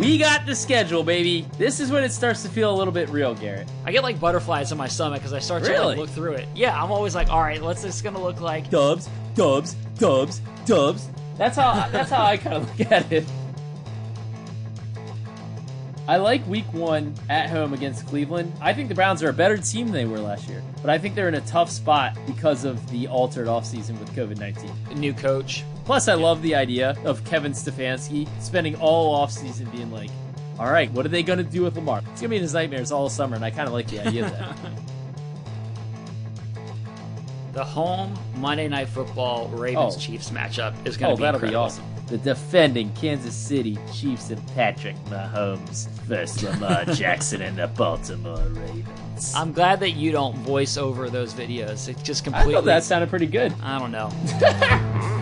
We got the schedule, baby. This is when it starts to feel a little bit real, Garrett. I get like butterflies in my stomach because I start to Really? like, look through it. Yeah, I'm always like, all right, what's this gonna look like? Dubs, dubs, dubs, dubs. That's how that's how I kind of look at it. I like week one at home against Cleveland. I think the Browns are a better team than they were last year, but I think they're in a tough spot because of the altered offseason with COVID 19. New coach. Plus, I love the idea of Kevin Stefanski spending all offseason being like, all right, what are they going to do with Lamar? It's going to be in his nightmares all summer, and I kind of like the idea of that. The home Monday Night Football Ravens Oh. Chiefs matchup is gonna oh, be that'll incredible. be awesome. The defending Kansas City Chiefs and Patrick Mahomes versus Lamar Jackson and the Baltimore Ravens. I'm glad that you don't voice over those videos. It just completely. I thought that sounded pretty good. I don't know.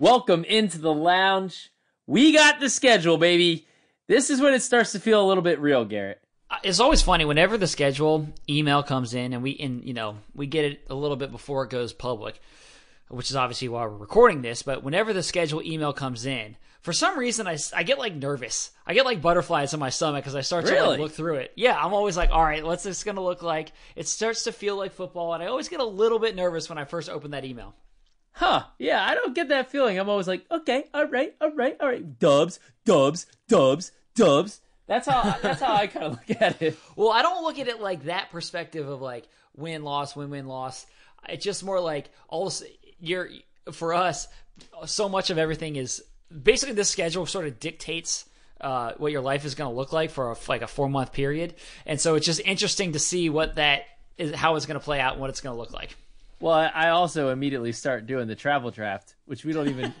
Welcome into the lounge. We got the schedule, baby. This is when it starts to feel a little bit real, Garrett. Uh, it's always funny whenever the schedule email comes in and we and you know we get it a little bit before it goes public which is obviously why we're recording this but whenever the schedule email comes in for some reason I, I get like nervous i get like butterflies in my stomach because i start to Really? like look through it yeah i'm always like all right what's this going to look like it starts to feel like football and i always get a little bit nervous when i first open that email Huh. Yeah, I don't get that feeling. I'm always like, okay, all right, all right, all right. Dubs, dubs, dubs, dubs. That's how that's how I kind of look at it. Well, I don't look at it like that perspective of like win loss win win loss. It's just more like all you're for us. So much of everything is basically this schedule sort of dictates uh, what your life is going to look like for a, like a four month period, and so it's just interesting to see what that is, how it's going to play out, and what it's going to look like. Well, I also immediately start doing the travel draft, which we don't even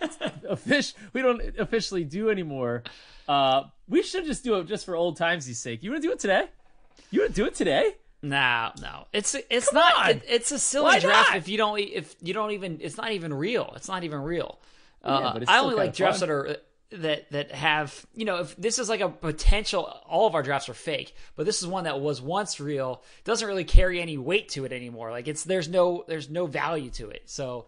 offic- we don't officially do anymore. Uh, we should just do it just for old times' sake. You want to do it today? You want to do it today? No, no, it's it's Come not. It, it's a silly Why draft not? if you don't if you don't even. It's not even real. It's not even real. Uh, but it's I only like drafts fun. that are that that have you know if this is like a potential. All of our drafts are fake, but this is one that was once real. Doesn't really carry any weight to it anymore. Like it's there's no there's no value to it. So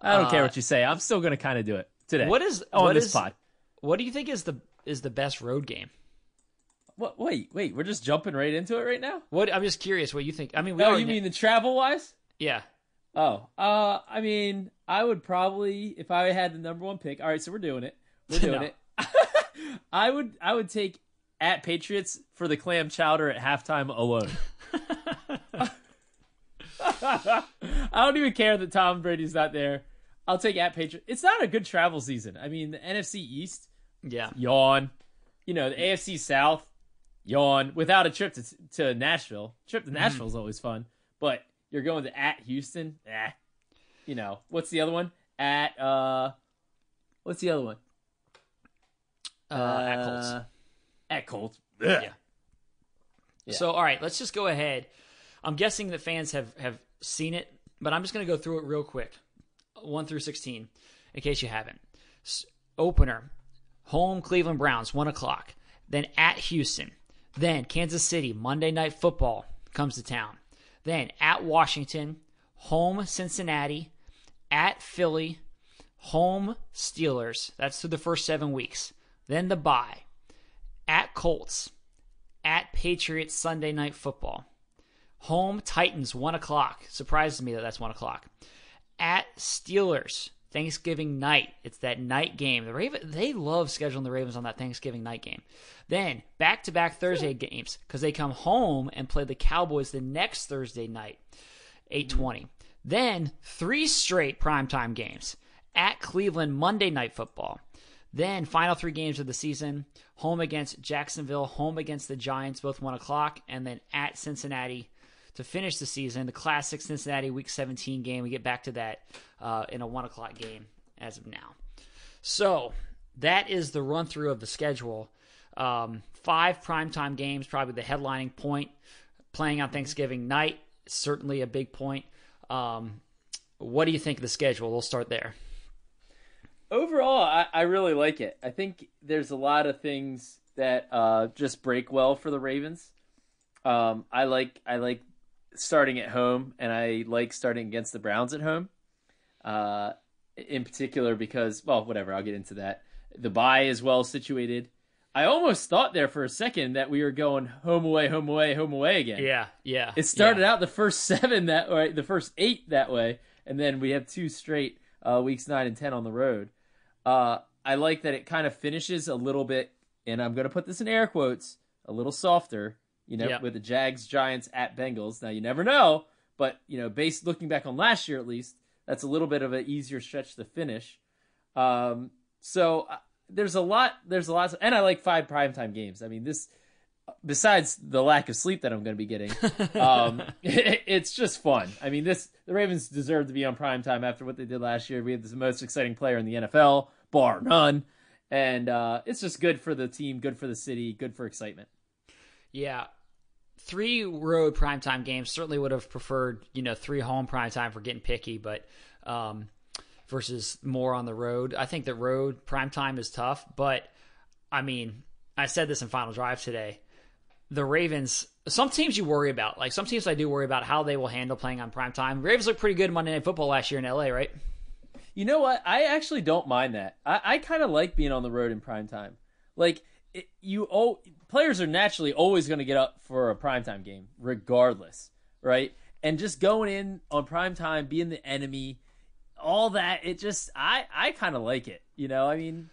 I don't care Uh, what you say. I'm still going to kind of do it today. what is on what this is- pod? What do you think is the is the best road game? What? Wait, wait. We're just jumping right into it right now. What I'm just curious what you think. I mean, we Oh, you mean the travel wise? yeah. Oh, uh, I mean, I would probably if I had the number one pick. All right, so we're doing it. We're doing No. it. I would, I would take at Patriots for the clam chowder at halftime alone. I don't even care that Tom Brady's not there. I'll take at Patriots. It's not a good travel season. I mean, the NFC East, Yeah. yawn. You know, the AFC South, yawn. Without a trip to to Nashville, trip to Nashville is always fun. But you're going to at Houston, eh. You know what's the other one? At uh, what's the other one? Uh, at Colts. Uh, At Colts. Yeah. So, all right, let's just go ahead. I'm guessing that fans have have seen it, but I'm just going to go through it real quick, one through sixteen, in case you haven't. S- opener, home Cleveland Browns, one o'clock. Then at Houston. Then Kansas City, Monday Night Football comes to town. Then at Washington, home Cincinnati, at Philly, home Steelers. That's through the first seven weeks. Then the bye at Colts, at Patriots Sunday Night Football, home Titans one o'clock. Surprises me that that's one o'clock. At Steelers Thanksgiving night. It's that night game. The Raven they love scheduling the Ravens on that Thanksgiving night game. Then back to back Thursday games because they come home and play the Cowboys the next Thursday night, eight twenty. Then three straight primetime games at Cleveland Monday Night Football. Then final three games of the season: home against Jacksonville, home against the Giants, both one o'clock, and then at Cincinnati to finish the season. The classic Cincinnati Week 17 game. We get back to that uh, in a one o'clock game as of now. So that is the run through of the schedule. Um, five primetime games, probably the headlining point. Playing on Thanksgiving night, certainly a big point. Um, what do you think of the schedule? We'll start there. Overall, I, I really like it. I think there's a lot of things that uh, just break well for the Ravens. Um, I like I like starting at home, and I like starting against the Browns at home. Uh, in particular, because well, whatever. I'll get into that. The bye is well situated. I almost thought there for a second that we were going home away, home away, home away again. Yeah, yeah. It started yeah. out the first seven that way, the first eight that way, and then we have two straight uh, weeks nine and ten on the road. Uh, I like that it kind of finishes a little bit, and I'm going to put this in air quotes, a little softer. You know, Yep. with the Jags, Giants at Bengals. Now you never know, but you know, based looking back on last year at least, that's a little bit of an easier stretch to finish. Um, so uh, there's a lot. There's a lot, and I like five primetime games. I mean, this besides the lack of sleep that I'm going to be getting, um, it's just fun. I mean, this the Ravens deserve to be on prime time after what they did last year. We had the most exciting player in the NFL, bar none, and uh, it's just good for the team, good for the city, good for excitement. Yeah. Three road primetime games certainly would have preferred, you know, three home primetime for getting picky, but um, versus more on the road. I think the road primetime is tough, but I mean, I said this in Final Drive today. The Ravens, some teams you worry about, like some teams I do worry about how they will handle playing on primetime. Ravens looked pretty good Monday Night Football last year in LA, right? You know what? I actually don't mind that. I, I kind of like being on the road in prime time. Like it, you, oh, players are naturally always going to get up for a primetime game, regardless, right? And just going in on prime time, being the enemy, all that, it just, I, I kind of like it. You know, I mean,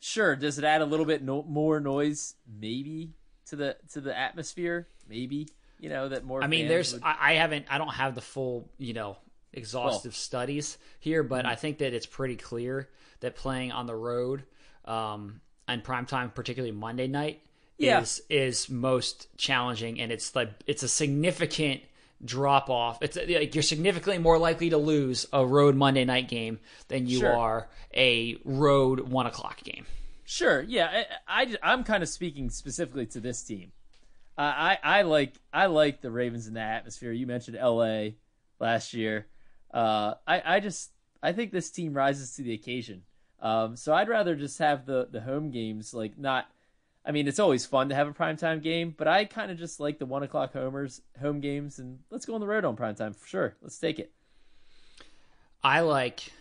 sure, does it add a little bit no, more noise, maybe to the to the atmosphere, maybe. You know that more. I mean, there's would- I, I haven't I don't have the full you know exhaustive studies here, but. I think that it's pretty clear that playing on the road um, and prime time, particularly Monday night, Yeah. is is most challenging, and it's like it's a significant drop off. It's like you're significantly more likely to lose a road Monday night game than you Sure. are a road one o'clock game. Sure, yeah. I, I am kind of speaking specifically to this team. Uh, I I like I like the Ravens in that atmosphere. You mentioned L.A. last year. Uh, I I just I think this team rises to the occasion. Um, so I'd rather just have the the home games like not. I mean, it's always fun to have a primetime game, but I kind of just like the one o'clock homers home games, and let's go on the road on primetime for sure. Let's take it. I like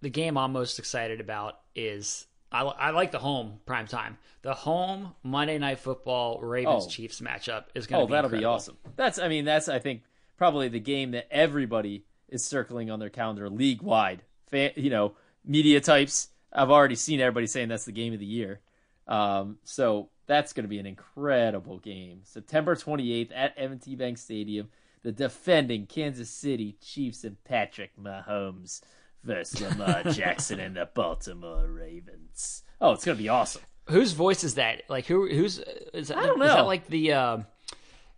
the game I'm most excited about is I, I like the home prime time. The home Monday Night Football Ravens Oh. Chiefs matchup is going to. Oh, be that'll be awesome. That's I mean that's I think probably the game that everybody is circling on their calendar league wide. You know, media types. I've already seen everybody saying that's the game of the year. Um, so that's going to be an incredible game. September 28th at M&T Bank Stadium, the defending Kansas City Chiefs and Patrick Mahomes versus Lamar Jackson and the Baltimore Ravens. Oh, it's going to be awesome. Whose voice is that? Like who? Who's is that? I don't Is know. that like the? Um,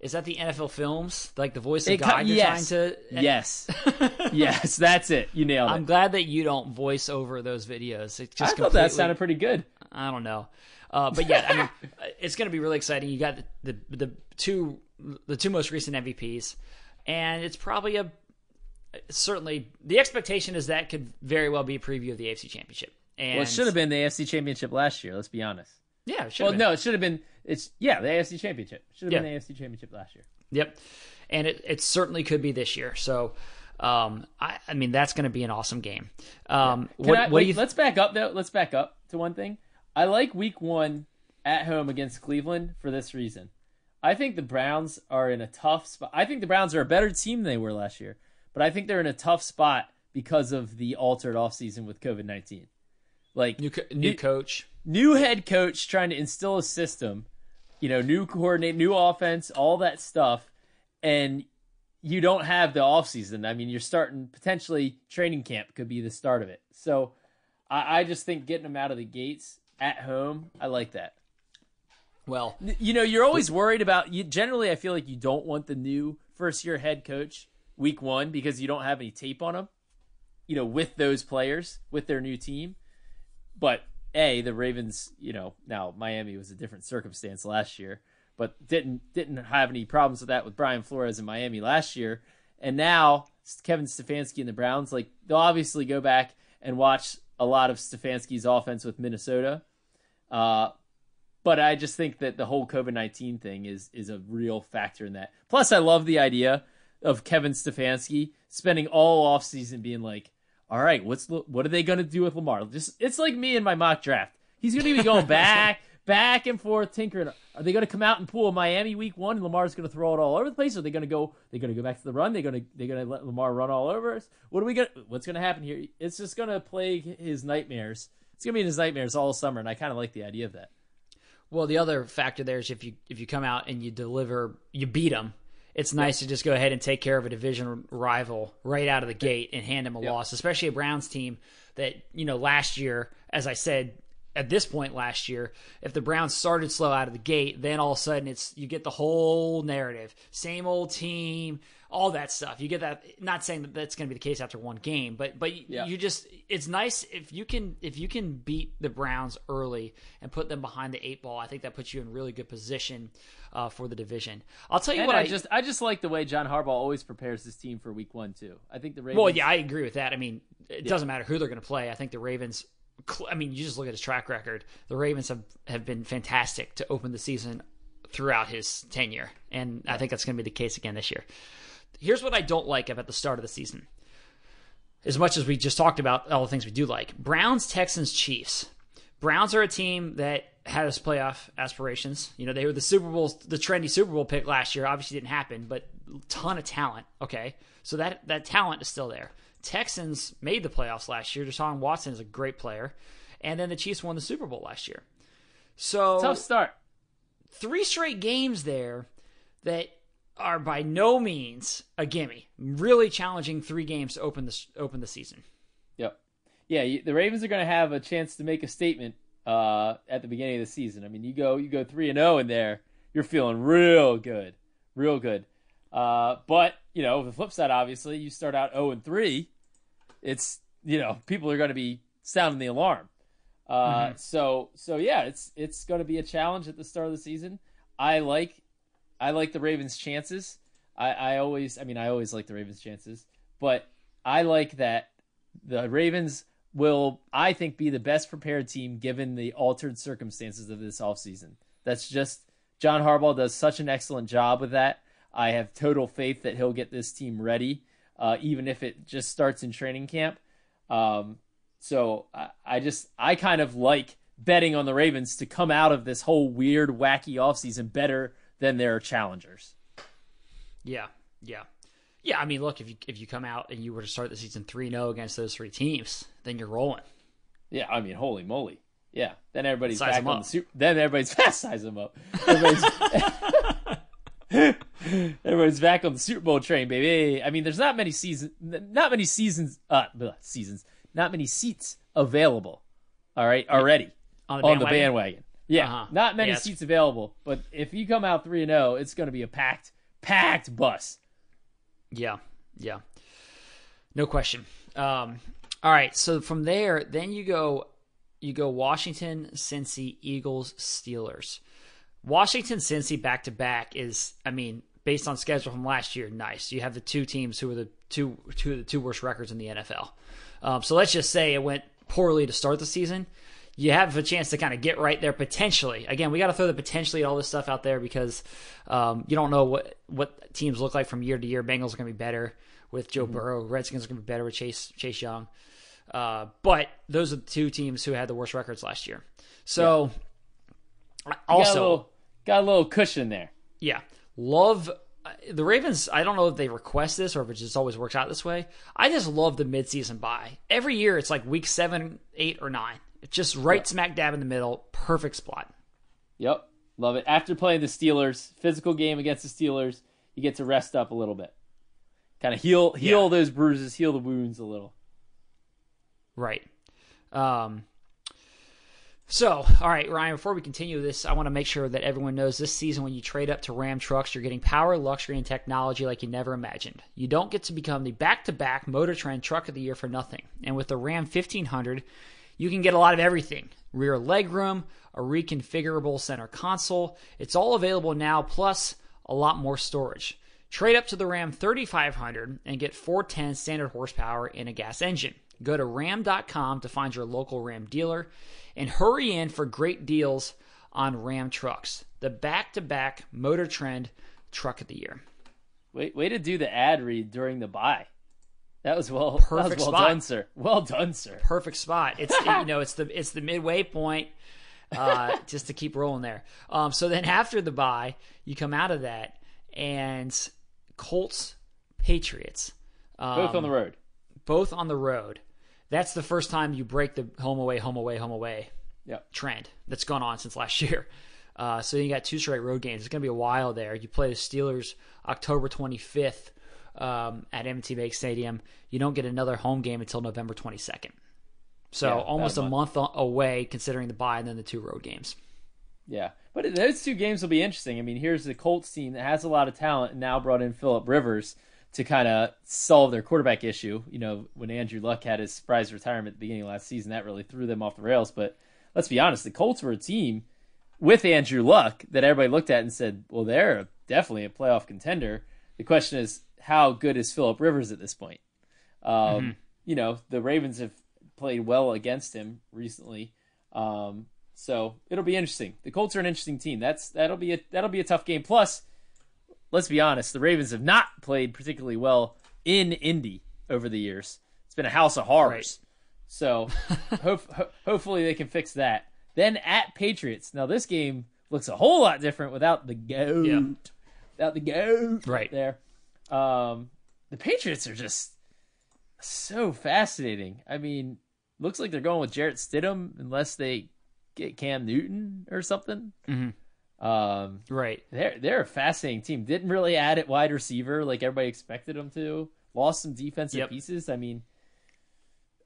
is that the NFL films? Like the voice of It God? co- yes. trying to. Yes. yes, that's it. You nailed it. I'm glad that you don't voice over those videos. It I just thought that sounded pretty good. I don't know, uh, but yeah, I mean, it's going to be really exciting. You got the, the the two the two most recent MVPs, and it's probably a certainly the expectation is that could very well be a preview of the AFC Championship. And Well, it should have been the AFC Championship last year. Let's be honest. yeah, it should Well, have been. no, it should have been. It's yeah, the AFC Championship should have Yeah. been the AFC Championship last year. Yep, and it it certainly could be this year. So. Um, I, I mean that's going to be an awesome game. Um, Can what, I- what wait, do you? let's back up though. Let's back up to one thing. I like Week One at home against Cleveland for this reason. I think the Browns are in a tough spot. I think the Browns are a better team than they were last year, but I think they're in a tough spot because of the altered offseason with COVID nineteen. Like new co- new coach. new head coach trying to instill a system, you know, new coordinate, new offense, all that stuff, and you don't have the offseason. I mean, you're starting potentially training camp could be the start of it. So I, I just think getting them out of the gates at home, I like that. Well, You know, you're always worried about you generally I feel like you don't want the new first year head coach week 1 because you don't have any tape on them. You know, with those players, with their new team. But A, the Ravens, you know, now Miami was a different circumstance last year, but didn't didn't have any problems with that with Brian Flores in Miami last year. And now Kevin Stefanski and the Browns, like they'll obviously go back and watch a lot of Stefanski's offense with Minnesota. Uh, but I just think that the whole COVID nineteen thing is is a real factor in that. Plus, I love the idea of Kevin Stefanski spending all offseason being like, all right, what's what are they going to do with Lamar? Just it's like me in my mock draft. He's going to be going back, back and forth, tinkering. Are they going to come out and pull a Miami week one, and Lamar's going to throw it all over the place? Are they going to go? They're going to go back to the run. They're going to they're going to let Lamar run all over us. What are we going? What's going to happen here? It's just going to plague his nightmares. It's going to be in his nightmares all summer, and I kind of like the idea of that. Well, the other factor there is if you if you come out and you deliver, you beat them. It's nice to just go ahead and take care of a division rival right out of the gate and hand them a Yep. loss, especially a Browns team that you know last year, as I said at this point last year, if the Browns started slow out of the gate, then all of a sudden it's you get the whole narrative, same old team, all that stuff. You get that. Not saying that that's going to be the case after one game, but but Yeah. you just it's nice if you can if you can beat the Browns early and put them behind the eight ball. I think that puts you in really good position uh, for the division. I'll tell you And what I, I just I just like the way John Harbaugh always prepares his team for week one too. I think the Ravens. Well, yeah, I agree with that. I mean, it doesn't matter who they're going to play. I think the Ravens. I mean, you just look at his track record. The Ravens have, have been fantastic to open the season throughout his tenure, and I think that's going to be the case again this year. Here's what I don't like about the start of the season. As much as we just talked about all the things we do like, Browns, Texans, Chiefs. Browns are a team that has playoff aspirations. You know, they were the Super Bowl, the trendy Super Bowl pick last year. Obviously, didn't happen, but ton of talent. Okay, so that that talent is still there. Texans made the playoffs last year. Deshaun Watson is a great player, and then the Chiefs won the Super Bowl last year. So tough start. three straight games there that are by no means a gimme. Really challenging three games to open the open the season. Yep. Yeah, the Ravens are going to have a chance to make a statement uh, at the beginning of the season. I mean, you go you go three and zero in there, you're feeling real good, real good. Uh, but you know, the flip side, obviously, you start out zero and three. It's you know, people are going to be sounding the alarm. Uh, So so yeah, it's it's going to be a challenge at the start of the season. I like I like the Ravens' chances. I, I always, I mean, I always like the Ravens' chances, but I like that the Ravens will, I think, be the best prepared team given the altered circumstances of this offseason. That's just, John Harbaugh does such an excellent job with that. I have total faith that he'll get this team ready, uh, even if it just starts in training camp. Um, so I, I just, I kind of like betting on the Ravens to come out of this whole weird, wacky offseason better than their challengers. Yeah, yeah, yeah. I mean, look if you if you come out and you were to start the season three 0 against those three teams, then you're rolling. Yeah, I mean, holy moly. Yeah, then everybody's Size back on up. the super. Then everybody's fast size them up. Everybody's, everybody's back on the Super Bowl train, baby. I mean, there's not many seasons, not many seasons, uh, seasons, not many seats available. All right, already On the on the bandwagon? Yeah, Uh-huh. not many Yeah, seats available. But if you come out three and zero, it's going to be a packed, packed bus. Yeah, yeah, no question. Um, all right, so from there, then you go, you go Washington, Cincy, Eagles, Steelers. Washington, Cincy back to back is, I mean, based on schedule from last year, nice. You have the two teams who are the two two of the two worst records in the NFL. Um, so let's just say it went poorly to start the season. You have a chance to kind of get right there potentially. Again, we got to throw the potentially all this stuff out there because um, you don't know what what teams look like from year to year. Bengals are going to be better with Joe Burrow. Redskins are going to be better with Chase Chase Young. Uh, but those are the two teams who had the worst records last year. So got also, a little, got a little cushion there. yeah, love uh, the Ravens. I don't know if they request this or if it just always works out this way. I just love the midseason bye. Every year, it's like week seven, eight, or nine. It's just right smack dab in the middle, perfect spot. Yep, love it. After playing the Steelers, physical game against the Steelers, you get to rest up a little bit, kind of heal heal Yeah. those bruises, heal the wounds a little. Right. Um, so, all right, Ryan, before we continue this, I want to make sure that everyone knows this season when you trade up to Ram trucks, you're getting power, luxury, and technology like you never imagined. You don't get to become the back to back Motor Trend Truck of the Year for nothing. And with the Ram 1500, you can get a lot of everything rear legroom, a reconfigurable center console. It's all available now, plus a lot more storage. Trade up to the Ram 3500 and get 410 standard horsepower in a gas engine. Go to ram.com to find your local Ram dealer and hurry in for great deals on Ram trucks, the back to back Motor Trend Truck of the Year. Wait, way to do the ad read during the bye. That was well, Perfect that was well spot. done, sir. Well done, sir. perfect spot. It's you know it's the it's the midway point, uh, just to keep rolling there. Um, so then after the bye, you come out of that and Colts Patriots um, Both on the road. both on the road. That's the first time you break the home away home away home away Yep. trend that's gone on since last year. Uh, so you got two straight road games. It's going to be a while there. You play the Steelers October 25th um, at M&T Bank Stadium. You don't get another home game until November 22nd. So Yeah, almost a a month away, considering the bye and then the two road games. Yeah, but those two games will be interesting. I mean, here's the Colts team that has a lot of talent and now brought in Philip Rivers to kind of solve their quarterback issue. You know, when Andrew Luck had his surprise retirement at the beginning of last season, that really threw them off the rails. But let's be honest, the Colts were a team with Andrew Luck that everybody looked at and said, well, they're definitely a playoff contender. The question is, how good is Philip Rivers at this point? Um, You know, the Ravens have played well against him recently. Um, so it'll be interesting. The Colts are an interesting team. That's that'll be a that'll be a tough game. Plus, let's be honest, the Ravens have not played particularly well in Indy over the years. It's been a house of horrors. Right. So hope, ho- hopefully they can fix that. Then at Patriots. Now this game looks a whole lot different without the goat. Yeah. Without the goat Right. there. Um, the Patriots are just so fascinating. I mean, looks like they're going with Jarrett Stidham unless they get Cam Newton or something. Mm-hmm. Um, Right. they're they're a fascinating team. Didn't really add at wide receiver like everybody expected them to. Lost some defensive Yep. pieces. I mean,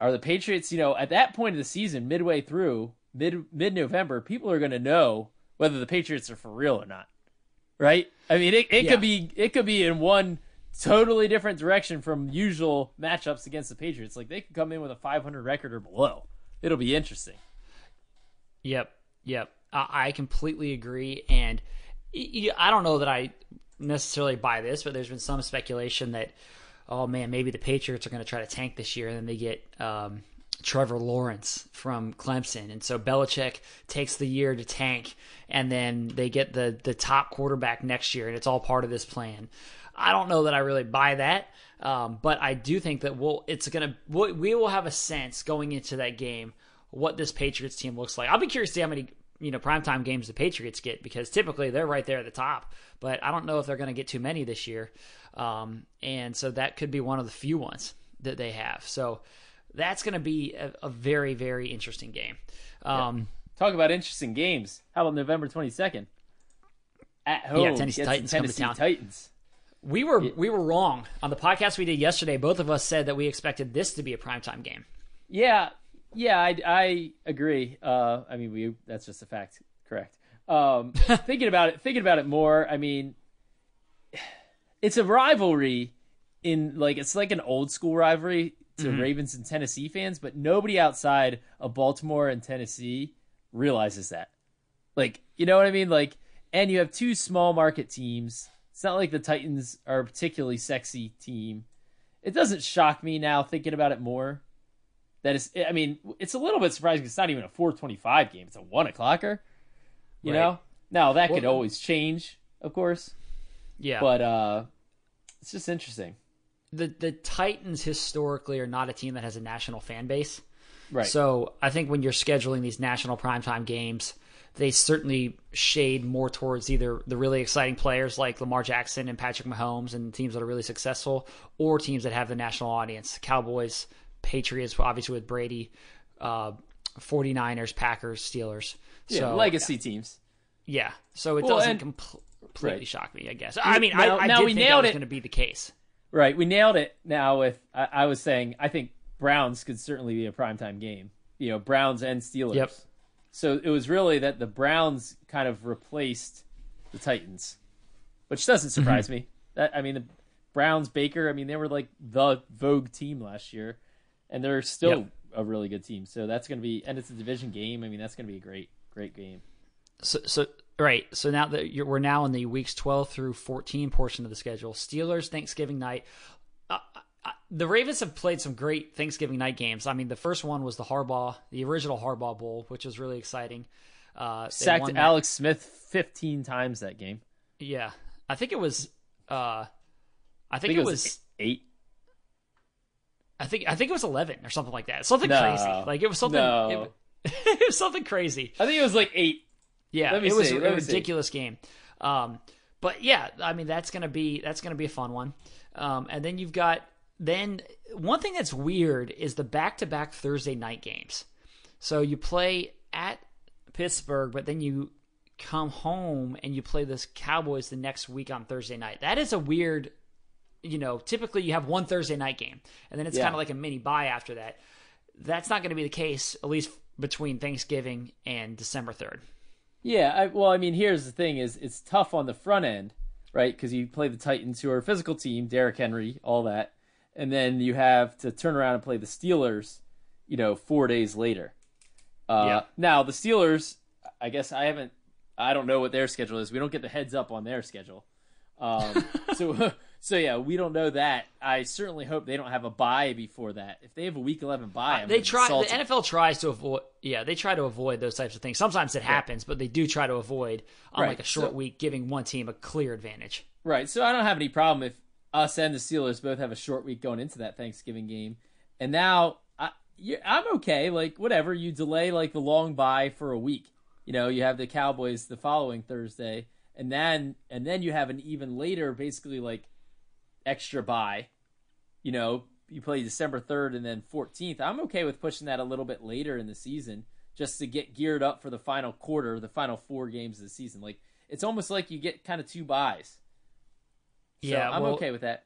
are the Patriots? You know, at that point of the season, midway through, mid mid November, people are going to know whether the Patriots are for real or not. Right? I mean, it, it Yeah. could be it could be in one totally different direction from usual matchups against the Patriots. Like they could come in with a 500 record or below. It'll be interesting. Yep, yep. I, I completely agree, and I don't know that I necessarily buy this, but there's been some speculation that, oh man, maybe the Patriots are going to try to tank this year, and then they get um, Trevor Lawrence from Clemson, and so Belichick takes the year to tank, and then they get the the top quarterback next year, and it's all part of this plan. I don't know that I really buy that. Um, but I do think that we'll it's gonna we'll, we will have a sense going into that game what this Patriots team looks like. I'll be curious to see how many you know primetime games the Patriots get because typically they're right there at the top. But I don't know if they're going to get too many this year, um, and so that could be one of the few ones that they have. So that's going to be a, a very very interesting game. Um, Talk about interesting games. How about November 22nd? At home, Yeah, Tennessee Titans come to town. Titans. We were we were wrong on the podcast we did yesterday. Both of us said that we expected this to be a primetime game. Yeah, yeah, I, I agree. Uh, I mean, we that's just a fact. Correct. Um, thinking about it, thinking about it more. I mean, it's a rivalry in like it's like an old school rivalry to Ravens and Tennessee fans, but nobody outside of Baltimore and Tennessee realizes that. Like, you know what I mean? Like, and you have two small market teams. It's not like the Titans are a particularly sexy team. It doesn't shock me now thinking about it more. That is, I mean, it's a little bit surprising. It's not even a 425 game. It's a one o'clocker. You Right. know? Now that could always change, of course. Yeah, But uh it's just interesting. The the Titans historically are not a team that has a national fan base. Right. So I think when you're scheduling these national primetime games, they certainly shade more towards either the really exciting players like Lamar Jackson and Patrick Mahomes and teams that are really successful, or teams that have the national audience. Cowboys, Patriots, obviously with Brady, uh, 49ers, Packers, Steelers. yeah, so legacy teams. yeah, so it Well, doesn't and- compl- completely Right. shock me. I guess. I mean, Now- I, I now did we think that nailed was going to be the case. Right. We nailed it now with I, I was saying I think Browns could certainly be a primetime game. You know, Browns and Steelers. Yep. So it was really that the Browns kind of replaced the Titans. Which doesn't Mm-hmm. surprise me. That I mean the Browns Baker, I mean they were like the Vogue team last year and they're still Yep. a really good team. So that's going to be and it's a division game. I mean that's going to be a great great game. So, so right. So now that you're, we're now in the weeks 12 through 14 portion of the schedule. Steelers Thanksgiving night. Uh, uh, the Ravens have played some great Thanksgiving night games. I mean, the first one was the Harbaugh, the original Harbaugh Bowl, which was really exciting. Uh, Sacked Alex Smith 15 times that game. Yeah, I think it was. Uh, I think, I think it, was, was eight. I think I think it was eleven or something like that. Something no. crazy. Like it was something. No. It, it, was something crazy. I think it was like eight. Yeah, it was a, a ridiculous see. game. Um, but yeah, I mean that's gonna be that's gonna be a fun one. Um, and then you've got then one thing that's weird is the back to back Thursday night games. So you play at Pittsburgh, but then you come home and you play this Cowboys the next week on Thursday night. That is a weird, you know, typically you have one Thursday night game and then it's yeah. kind of like a mini bye after that. That's not going to be the case, at least between Thanksgiving and December 3rd. Yeah, I, well, I mean, here's the thing: is it's tough on the front end, right? Because you play the Titans, who are a physical team, Derrick Henry, all that, and then you have to turn around and play the Steelers, you know, four days later. Uh, yeah. Now the Steelers, I guess I haven't, I don't know what their schedule is. We don't get the heads up on their schedule. Um, so so yeah, we don't know that. I certainly hope they don't have a bye before that. If they have a week eleven bye, they try. The NFL tries to avoid. Yeah, they try to avoid those types of things. Sometimes it happens, but they do try to avoid on right. like a short so, week, giving one team a clear advantage. Right. So I don't have any problem if us and the Steelers both have a short week going into that Thanksgiving game, and now I, I'm okay. Like whatever, you delay like the long bye for a week. You know, you have the Cowboys the following Thursday, and then and then you have an even later, basically like extra bye. You know, you play December 3rd and then 14th. I'm okay with pushing that a little bit later in the season just to get geared up for the final quarter, the final four games of the season. Like it's almost like you get kind of two byes. So yeah, I'm well, okay with that.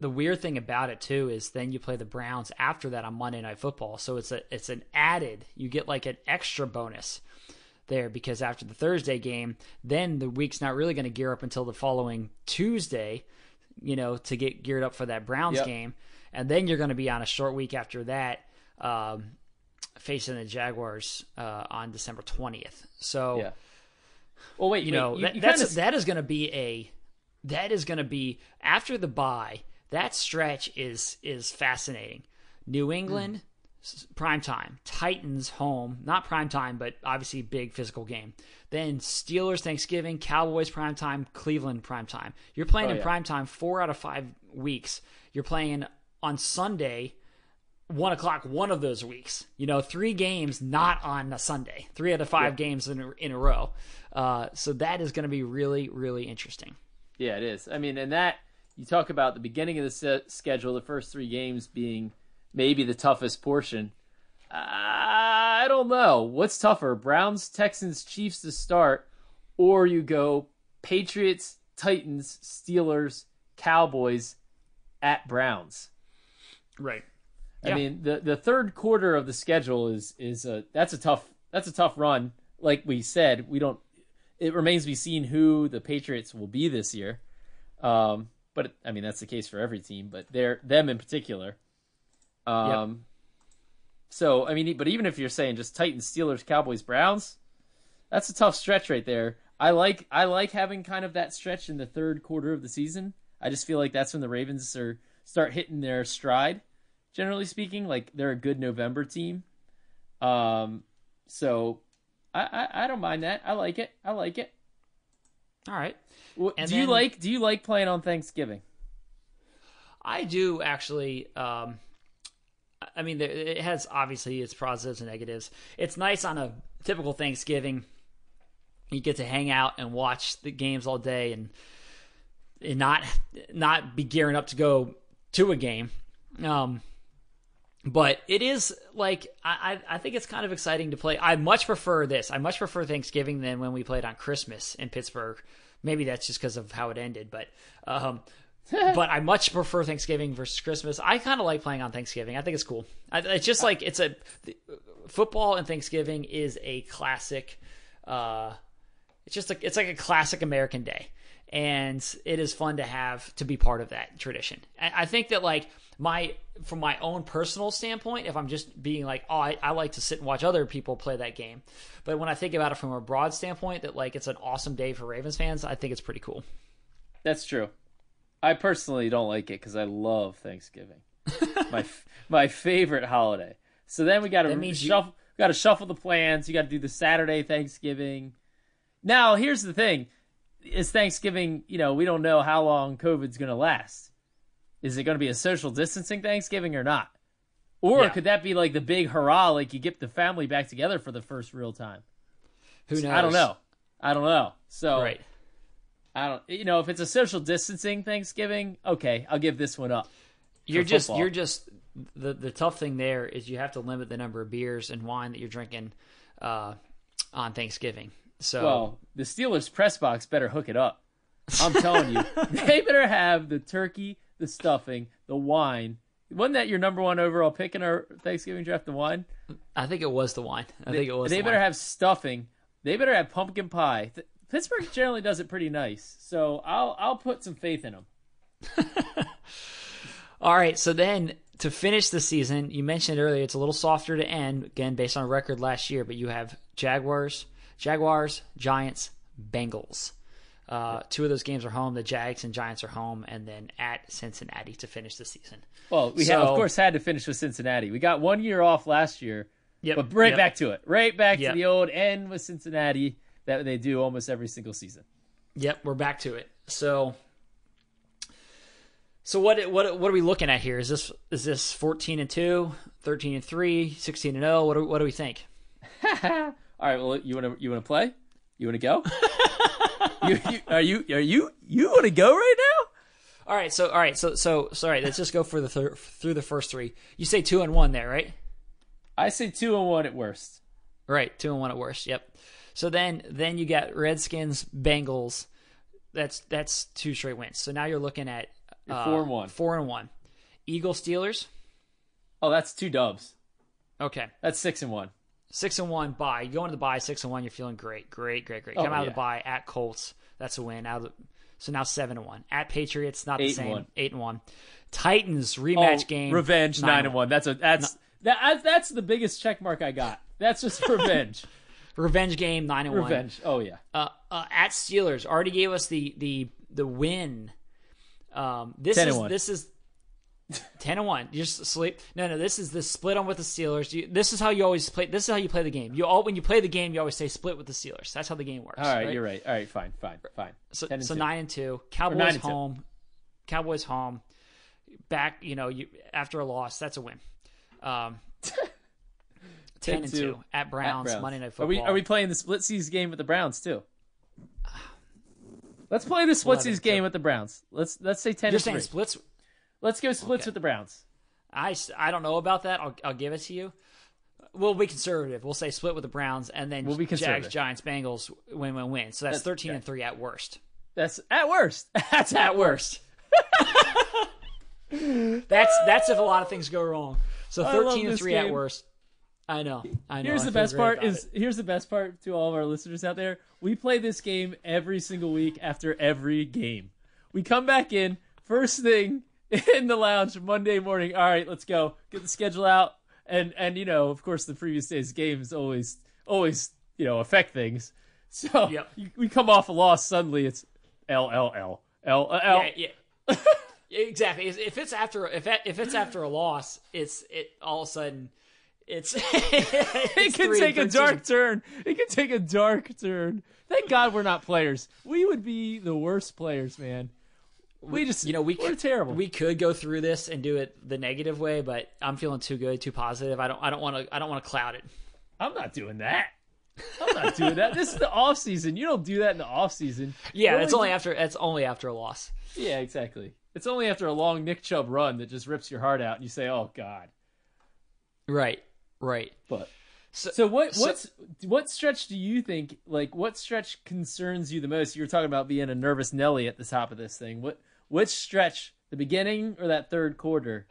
The weird thing about it too is then you play the Browns after that on Monday Night Football, so it's a it's an added. You get like an extra bonus there because after the Thursday game, then the week's not really going to gear up until the following Tuesday you know, to get geared up for that Browns yep. game. And then you're going to be on a short week after that, um, facing the Jaguars uh, on December 20th. So, yeah. well, wait, you wait, know, you, that, you that's kinda... that is going to be a that is going to be after the bye. That stretch is is fascinating. New England. Mm prime time. Titans home, not prime time, but obviously big physical game. Then Steelers Thanksgiving, Cowboys prime time, Cleveland prime time. You're playing oh, in yeah. prime time four out of five weeks. You're playing on Sunday, one o'clock one of those weeks. You know, three games not on a Sunday. Three out of five yeah. games in a, in a row. Uh, so that is going to be really really interesting. Yeah, it is. I mean, and that you talk about the beginning of the schedule, the first three games being maybe the toughest portion. I don't know. What's tougher, Browns, Texans, Chiefs to start, or you go Patriots, Titans, Steelers, Cowboys at Browns? Right. I yeah. mean, the the third quarter of the schedule is is a that's a tough that's a tough run. Like we said, we don't. It remains to be seen who the Patriots will be this year. Um, but I mean, that's the case for every team, but they're them in particular. Um, yep. So I mean, but even if you're saying just Titans, Steelers, Cowboys, Browns, that's a tough stretch right there. I like I like having kind of that stretch in the third quarter of the season. I just feel like that's when the Ravens are start hitting their stride. Generally speaking, like they're a good November team. Um, so I, I, I don't mind that. I like it. I like it. All right. Well, do then, you like do you like playing on Thanksgiving? I do actually. Um, I mean, it has obviously its positives and negatives. It's nice on a typical Thanksgiving. You get to hang out and watch the games all day and and not not be gearing up to go to a game. Um, but it is like I, I think it's kind of exciting to play. I much prefer this. I much prefer Thanksgiving than when we played on Christmas in Pittsburgh. Maybe that's just because of how it ended, but um, but I much prefer Thanksgiving versus Christmas. I kind of like playing on Thanksgiving. I think it's cool. I, it's just like it's a football and Thanksgiving is a classic. Uh, it's just a, it's like a classic American day, and it is fun to have to be part of that tradition. I, I think that like my from my own personal standpoint, if I'm just being like, oh, I, I like to sit and watch other people play that game, but when I think about it from a broad standpoint, that like it's an awesome day for Ravens fans, I think it's pretty cool. That's true. I personally don't like it because I love Thanksgiving, my my favorite holiday. So then we got to shuffle, you... got to shuffle the plans. You got to do the Saturday Thanksgiving. Now here's the thing: is Thanksgiving? You know, we don't know how long COVID's going to last. Is it going to be a social distancing Thanksgiving or not? Or Yeah. could that be like the big hurrah, like you get the family back together for the first real time? Who knows? I don't know. I don't know. So Right. I don't. You know, if it's a social distancing Thanksgiving, okay, I'll give this one up. You're just football. you're just the the tough thing there is you have to limit the number of beers and wine that you're drinking uh, on Thanksgiving. So Well, the Steelers press box better hook it up. I'm telling you, they better have the turkey, the stuffing, the wine. Wasn't that your number one overall pick in our Thanksgiving draft? The wine. I think it was the wine. I think it was. They the better wine. have stuffing. They better have pumpkin pie. Pittsburgh generally does it pretty nice, so I'll I'll put some faith in them. All right, so then to finish the season, you mentioned earlier it's a little softer to end again based on record last year, but you have Jaguars, Jaguars, Giants, Bengals. Uh, two of those games are home. The Jags and Giants are home, and then at Cincinnati to finish the season. Well, we So- have, of course had to finish with Cincinnati. We got one year off last year, Yep, but right yep. back to it. Right back Yep. to the old end with Cincinnati that they do almost every single season. Yep, we're back to it. So, so what what what are we looking at here? Is this is this fourteen and 2, 13 and 3, 16 and zero? What do, what do we think? All right, well, you want to you want to play? You want to go? you, you, are you are you you want to go right now? All right, so all right, so so sorry. right, let's just go for the thir- through the first three. You say two and one there, right? I say two and one at worst. Right, two and one at worst. Yep. So then then you got Redskins, Bengals. That's that's two straight wins. So now you're looking at uh, four and one. Four and one. Eagles, Steelers. Oh, that's two dubs. Okay. That's six and one. Six and one bye. You go into the bye six and one. You're feeling great, great, great, great. Oh, Come out of the bye at Colts. That's a win. Out of the, so now seven and one at Patriots. Not Eight the same. one. Eight and one. Titans rematch Oh, game. Revenge nine, and one. That's a that's that that's the biggest check mark I got. That's just revenge. Revenge game nine and one. revenge. Oh yeah. Uh, uh, at Steelers already gave us the the the win. Um, this 10 and is this is. 10 and 1 you just sleep no no this is the split on with the steelers you, this is how you always play this is how you play the game you all when you play the game you always say split with the steelers that's how the game works All right, you're right. All right, fine, fine, fine. So, so two. nine and two. Cowboys nine and two. home. Cowboys home. Back, you know, you after a loss, that's a win. Um, ten and two at At Browns, Browns. Monday Night Are Football. we are we playing the split seas game with the Browns too? Let's play the split 11 seas and two. game with the Browns. Let's let's say ten You're and saying three. splits? Let's go splits Okay. with the Browns. I, I don't know about that. I'll I'll give it to you. We'll be conservative. We'll say split with the Browns, and then We'll be Jags. Giants, Bengals, win, win, win. So that's, That's- thirteen okay. and three at worst. That's at worst. That's at worst. That's that's if a lot of things go wrong. So thirteen and three at worst. I know. I know. Here's I the best part is it. here's the best part to all of our listeners out there. We play this game every single week after every game. We come back in first thing in the lounge Monday morning. All right, let's go. Get the schedule out. And and you know, of course the previous day's games always always, you know, affect things. So Yep. we come off a loss suddenly it's L L L L uh, L. Yeah, yeah. exactly. If if it's after if it- if it's after a loss, it's it all of a sudden it's It can take a dark turn. It can take a dark turn. Thank God we're not players. We would be the worst players, man. We just, You know, we we're could, terrible. We could go through this and do it the negative way, but I'm feeling too good, too positive. I don't I don't want to I don't want to cloud it. I'm not doing that. I'm not doing that. This is the off season. You don't do that in the off season. Yeah, it's only after it's only after a loss. Yeah, exactly. It's only after a long Nick Chubb run that just rips your heart out, and you say, "Oh God." Right. Right. But So, so what? so- What's what stretch do you think? Like, what stretch concerns you the most? You were talking about being a nervous Nelly at the top of this thing. What which stretch, the beginning or that third quarter,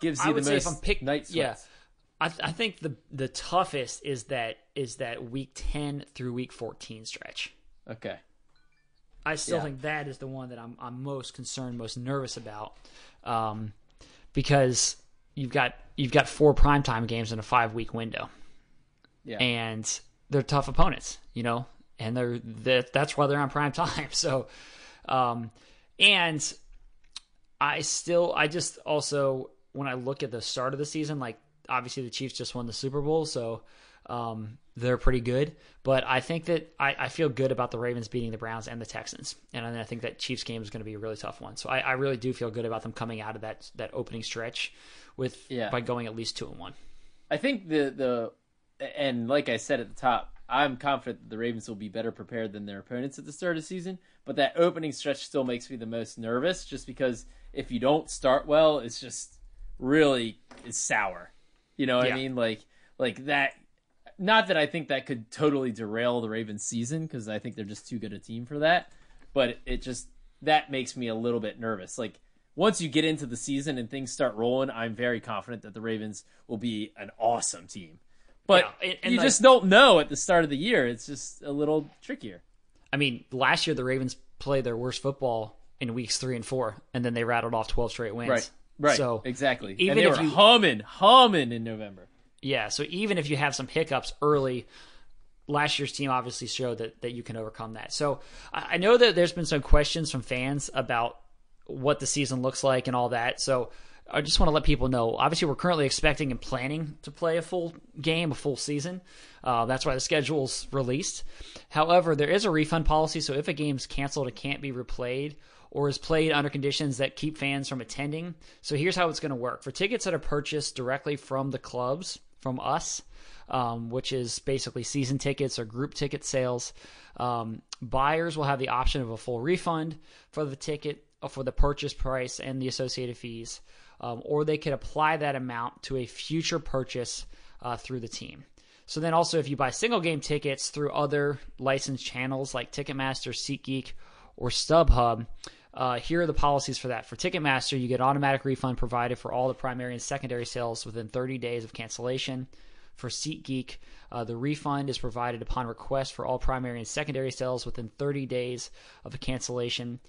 gives you I you would the say most if I'm pick- night yeah. sweats? I, I think the the toughest is that is that week 10 through week 14 stretch. Okay. I still Yeah. think that is the one that I'm I'm most concerned, most nervous about, um, because you've got you've got four primetime games in a five week window, Yeah. and they're tough opponents, you know, and they're that that's why they're on prime time. So, um, and I still I just also when I look at the start of the season, like obviously the Chiefs just won the Super Bowl, so um, they're pretty good. But I think that I, I, feel good about the Ravens beating the Browns and the Texans, and I think that Chiefs game is going to be a really tough one. So I, I, really do feel good about them coming out of that that opening stretch with yeah. by going at least two and one. I think the the and like I said at the top, I'm confident that the Ravens will be better prepared than their opponents at the start of the season. But that opening stretch still makes me the most nervous, just because if you don't start well, it's just really is sour. You know what yeah. I mean? Like like that. Not that I think that could totally derail the Ravens' season because I think they're just too good a team for that. But it just that makes me a little bit nervous. Like once you get into the season and things start rolling, I'm very confident that the Ravens will be an awesome team. But yeah, and, and you like, just don't know at the start of the year. It's just a little trickier. I mean, last year the Ravens played their worst football in weeks three and four, and then they rattled off 12 straight wins. Right. Right. So exactly. Even and they if were you, humming, humming in November. Yeah. So even if you have some hiccups early, last year's team obviously showed that, that you can overcome that. So I know that there's been some questions from fans about what the season looks like and all that. So I just want to let people know. Obviously, we're currently expecting and planning to play a full game, a full season. Uh, that's why the schedule's released. However, there is a refund policy, so if a game's canceled, it can't be replayed or is played under conditions that keep fans from attending. So here's how it's going to work for tickets that are purchased directly from the clubs, from us. Um, which is basically season tickets or group ticket sales. Um, buyers will have the option of a full refund for the ticket, uh, for the purchase price and the associated fees um, or they could apply that amount to a future purchase uh, through the team. So then also, if you buy single game tickets through other licensed channels like Ticketmaster, SeatGeek, or StubHub, uh, here are the policies for that. For Ticketmaster, you get automatic refund provided for all the primary and secondary sales within 30 days of cancellation. For SeatGeek, uh, the refund is provided upon request for all primary and secondary sales within 30 days of a cancellation.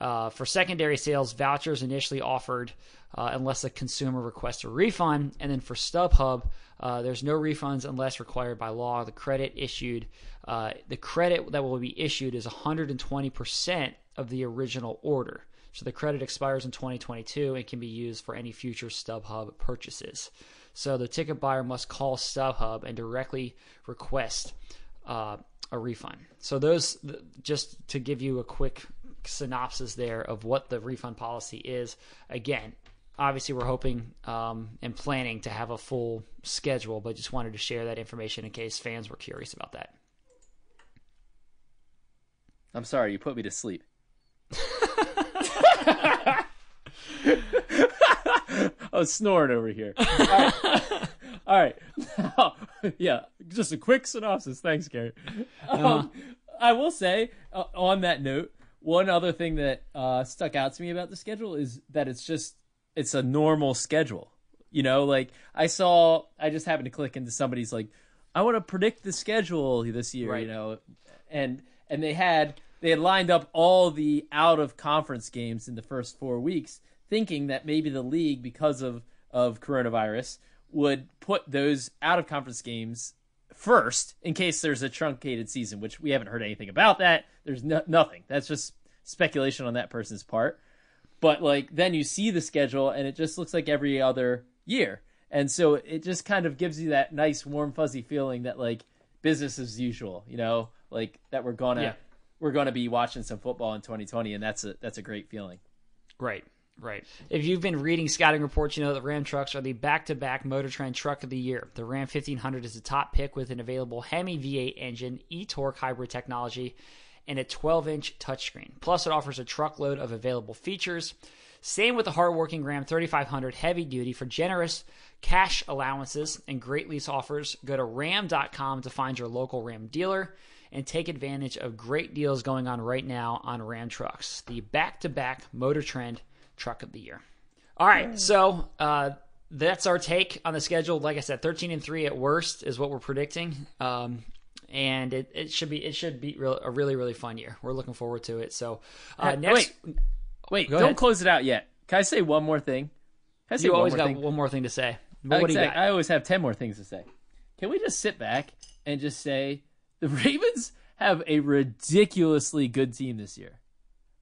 Uh, for secondary sales, vouchers initially offered uh, unless a consumer requests a refund. And then for StubHub, uh, there's no refunds unless required by law. The credit issued, uh, the credit that will be issued is 120% of the original order. So the credit expires in 2022 and can be used for any future StubHub purchases. So the ticket buyer must call StubHub and directly request uh, a refund. So those, just to give you a quick synopsis there of what the refund policy is. Again, obviously we're hoping um, and planning to have a full schedule, but just wanted to share that information in case fans were curious about that. I'm sorry, you put me to sleep. I was snoring over here. All right. All right. Now, yeah, just a quick synopsis. Thanks, Gary. Um, uh-huh. I will say, uh, on that note, one other thing that uh, stuck out to me about the schedule is that it's just it's a normal schedule. You know, like I saw, I just happened to click into somebody's like, I want to predict the schedule this year. Right. You know, and and they had they had lined up all the out of conference games in the first four weeks, thinking that maybe the league, because of of coronavirus, would put those out of conference games first in case there's a truncated season, which we haven't heard anything about that. There's no, nothing. That's just speculation on that person's part. But like then you see the schedule and it just looks like every other year. And so it just kind of gives you that nice warm fuzzy feeling that like business as usual, you know, like that we're to yeah. We're going to be watching some football in 2020 and that's a that's a great feeling. Right. Right. If you've been reading scouting reports, you know that Ram trucks are the back-to-back Motor Trend Truck of the Year. The Ram 1500 is the top pick with an available Hemi V8 engine, e-torque hybrid technology, and a 12-inch touchscreen. Plus, it offers a truckload of available features. Same with the hardworking Ram 3500 Heavy Duty for generous cash allowances and great lease offers. Go to ram.com to find your local Ram dealer and take advantage of great deals going on right now on Ram trucks. The back-to-back Motor Trend truck of the year. All right, so uh, that's our take on the schedule. Like I said, thirteen and three at worst is what we're predicting, um, and it, it should be it should be real, a really really fun year. We're looking forward to it. So uh, next, wait, wait, don't ahead. close it out yet. Can I say one more thing? you always got thing? one more thing to say. But what exactly. I always have ten more things to say. Can we just sit back and just say the Ravens have a ridiculously good team this year?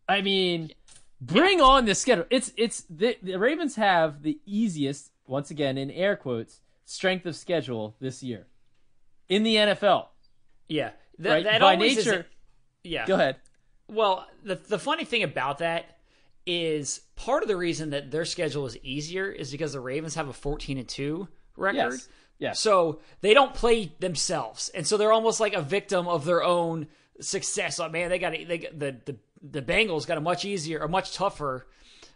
I mean, Bring on the schedule. It's it's the, the Ravens have the easiest, once again in air quotes, strength of schedule this year. in the NFL. Yeah, Th- Right? that By nature- isn't- yeah. Go ahead. Well, the the funny thing about that is part of the reason that their schedule is easier is because the Ravens have a 14 and 2 record. Yes. Yes. So they don't play themselves. And so they're almost like a victim of their own success. Like, man, they got they the the the Bengals got a much easier, a much tougher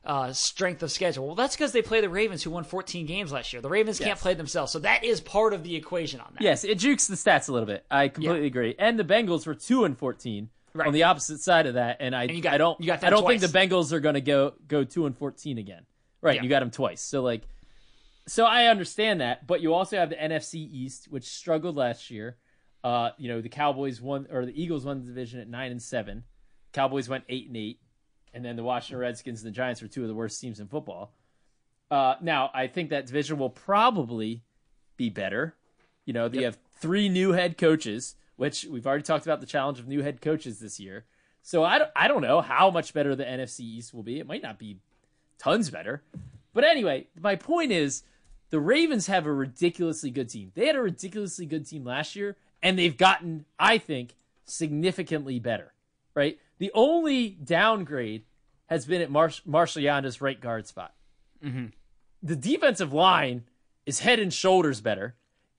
uh, strength of schedule. Well, that's because they play the Ravens, who won 14 games last year. The Ravens can't play themselves, so that is part of the equation on that. Yes, it jukes the stats a little bit. I completely agree. And the Bengals were two and fourteen Right. on the opposite side of that, and I you got- I don't I don't twice. think the Bengals are going to go go two and fourteen again. Right, Yeah. you got them twice. So like, so I understand that, but you also have the NFC East, which struggled last year. Uh, you know, the Cowboys won or the Eagles won the division at nine and seven. Cowboys went eight and eight, and then the Washington Redskins and the Giants were two of the worst teams in football. Uh, now I think that division will probably be better. You know, they Yep. have three new head coaches, which we've already talked about the challenge of new head coaches this year. So I don't, I don't know how much better the NFC East will be. It might not be tons better. But anyway, my point is the Ravens have a ridiculously good team. They had a ridiculously good team last year, and they've gotten, I think, significantly better. Right? The only downgrade has been at Marsh- Marshall Yanda's right guard spot. Mm-hmm. The defensive line is head and shoulders better.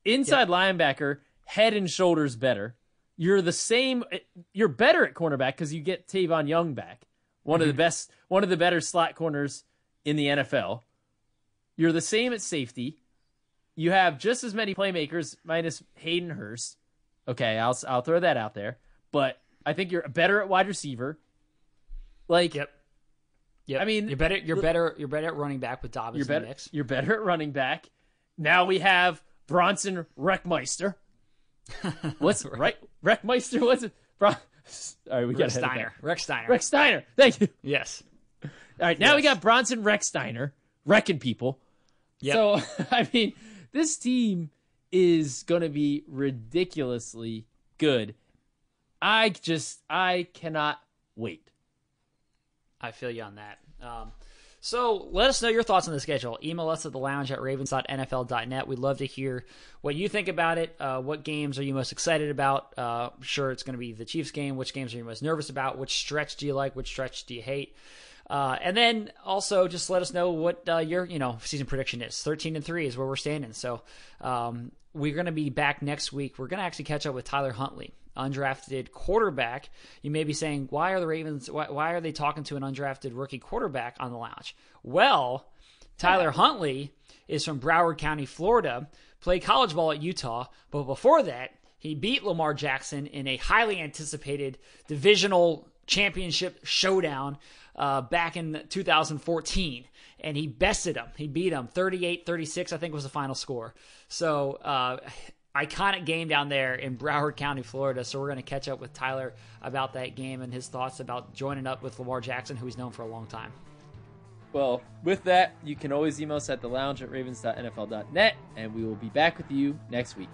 Inside linebacker, head and shoulders better. You're the same. You're better at cornerback because you get Tavon Young back, one of the mm-hmm. best, one of the better slot corners in the NFL. You're the same at safety. You have just as many playmakers minus Hayden Hurst. Okay, I'll I'll throw that out there. But I think you're better at wide receiver. Like Yep. Yep. I mean, you're better. You're better. You're better at running back with Dobbins you're better. mix. You're better at running back. Now we have Bronson Reckmeister. What's right? Reckmeister? What's it? Bron- All right, we got Steiner. Rechsteiner. Rex Steiner. Thank you. Yes. All right, now we got Bronson Rechsteiner wrecking people. Yep. So I mean, this team is going to be ridiculously good. I just I cannot wait. I feel you on that. Um, so let us know your thoughts on the schedule. Email us at the lounge at ravens.nfl.net. We'd love to hear what you think about it. Uh, what games are you most excited about? Uh, sure it's going to be the Chiefs game. Which games are you most nervous about? Which stretch do you like? Which stretch do you hate? Uh, and then also just let us know what uh, your you know season prediction is. Thirteen and three is where we're standing. So um, we're going to be back next week. We're going to actually catch up with Tyler Huntley, undrafted quarterback. You may be saying, why are the Ravens? Why, why are they talking to an undrafted rookie quarterback on the lounge? Well, Tyler Huntley is from Broward County, Florida. Played college ball at Utah, but before that, he beat Lamar Jackson in a highly anticipated divisional championship showdown uh, back in 2014. And he bested him. He beat him 38 36, I think was the final score. So, uh, iconic game down there in Broward County, Florida. So, we're going to catch up with Tyler about that game and his thoughts about joining up with Lamar Jackson, who he's known for a long time. Well, with that, you can always email us at the lounge at ravens.nfl.net, and we will be back with you next week.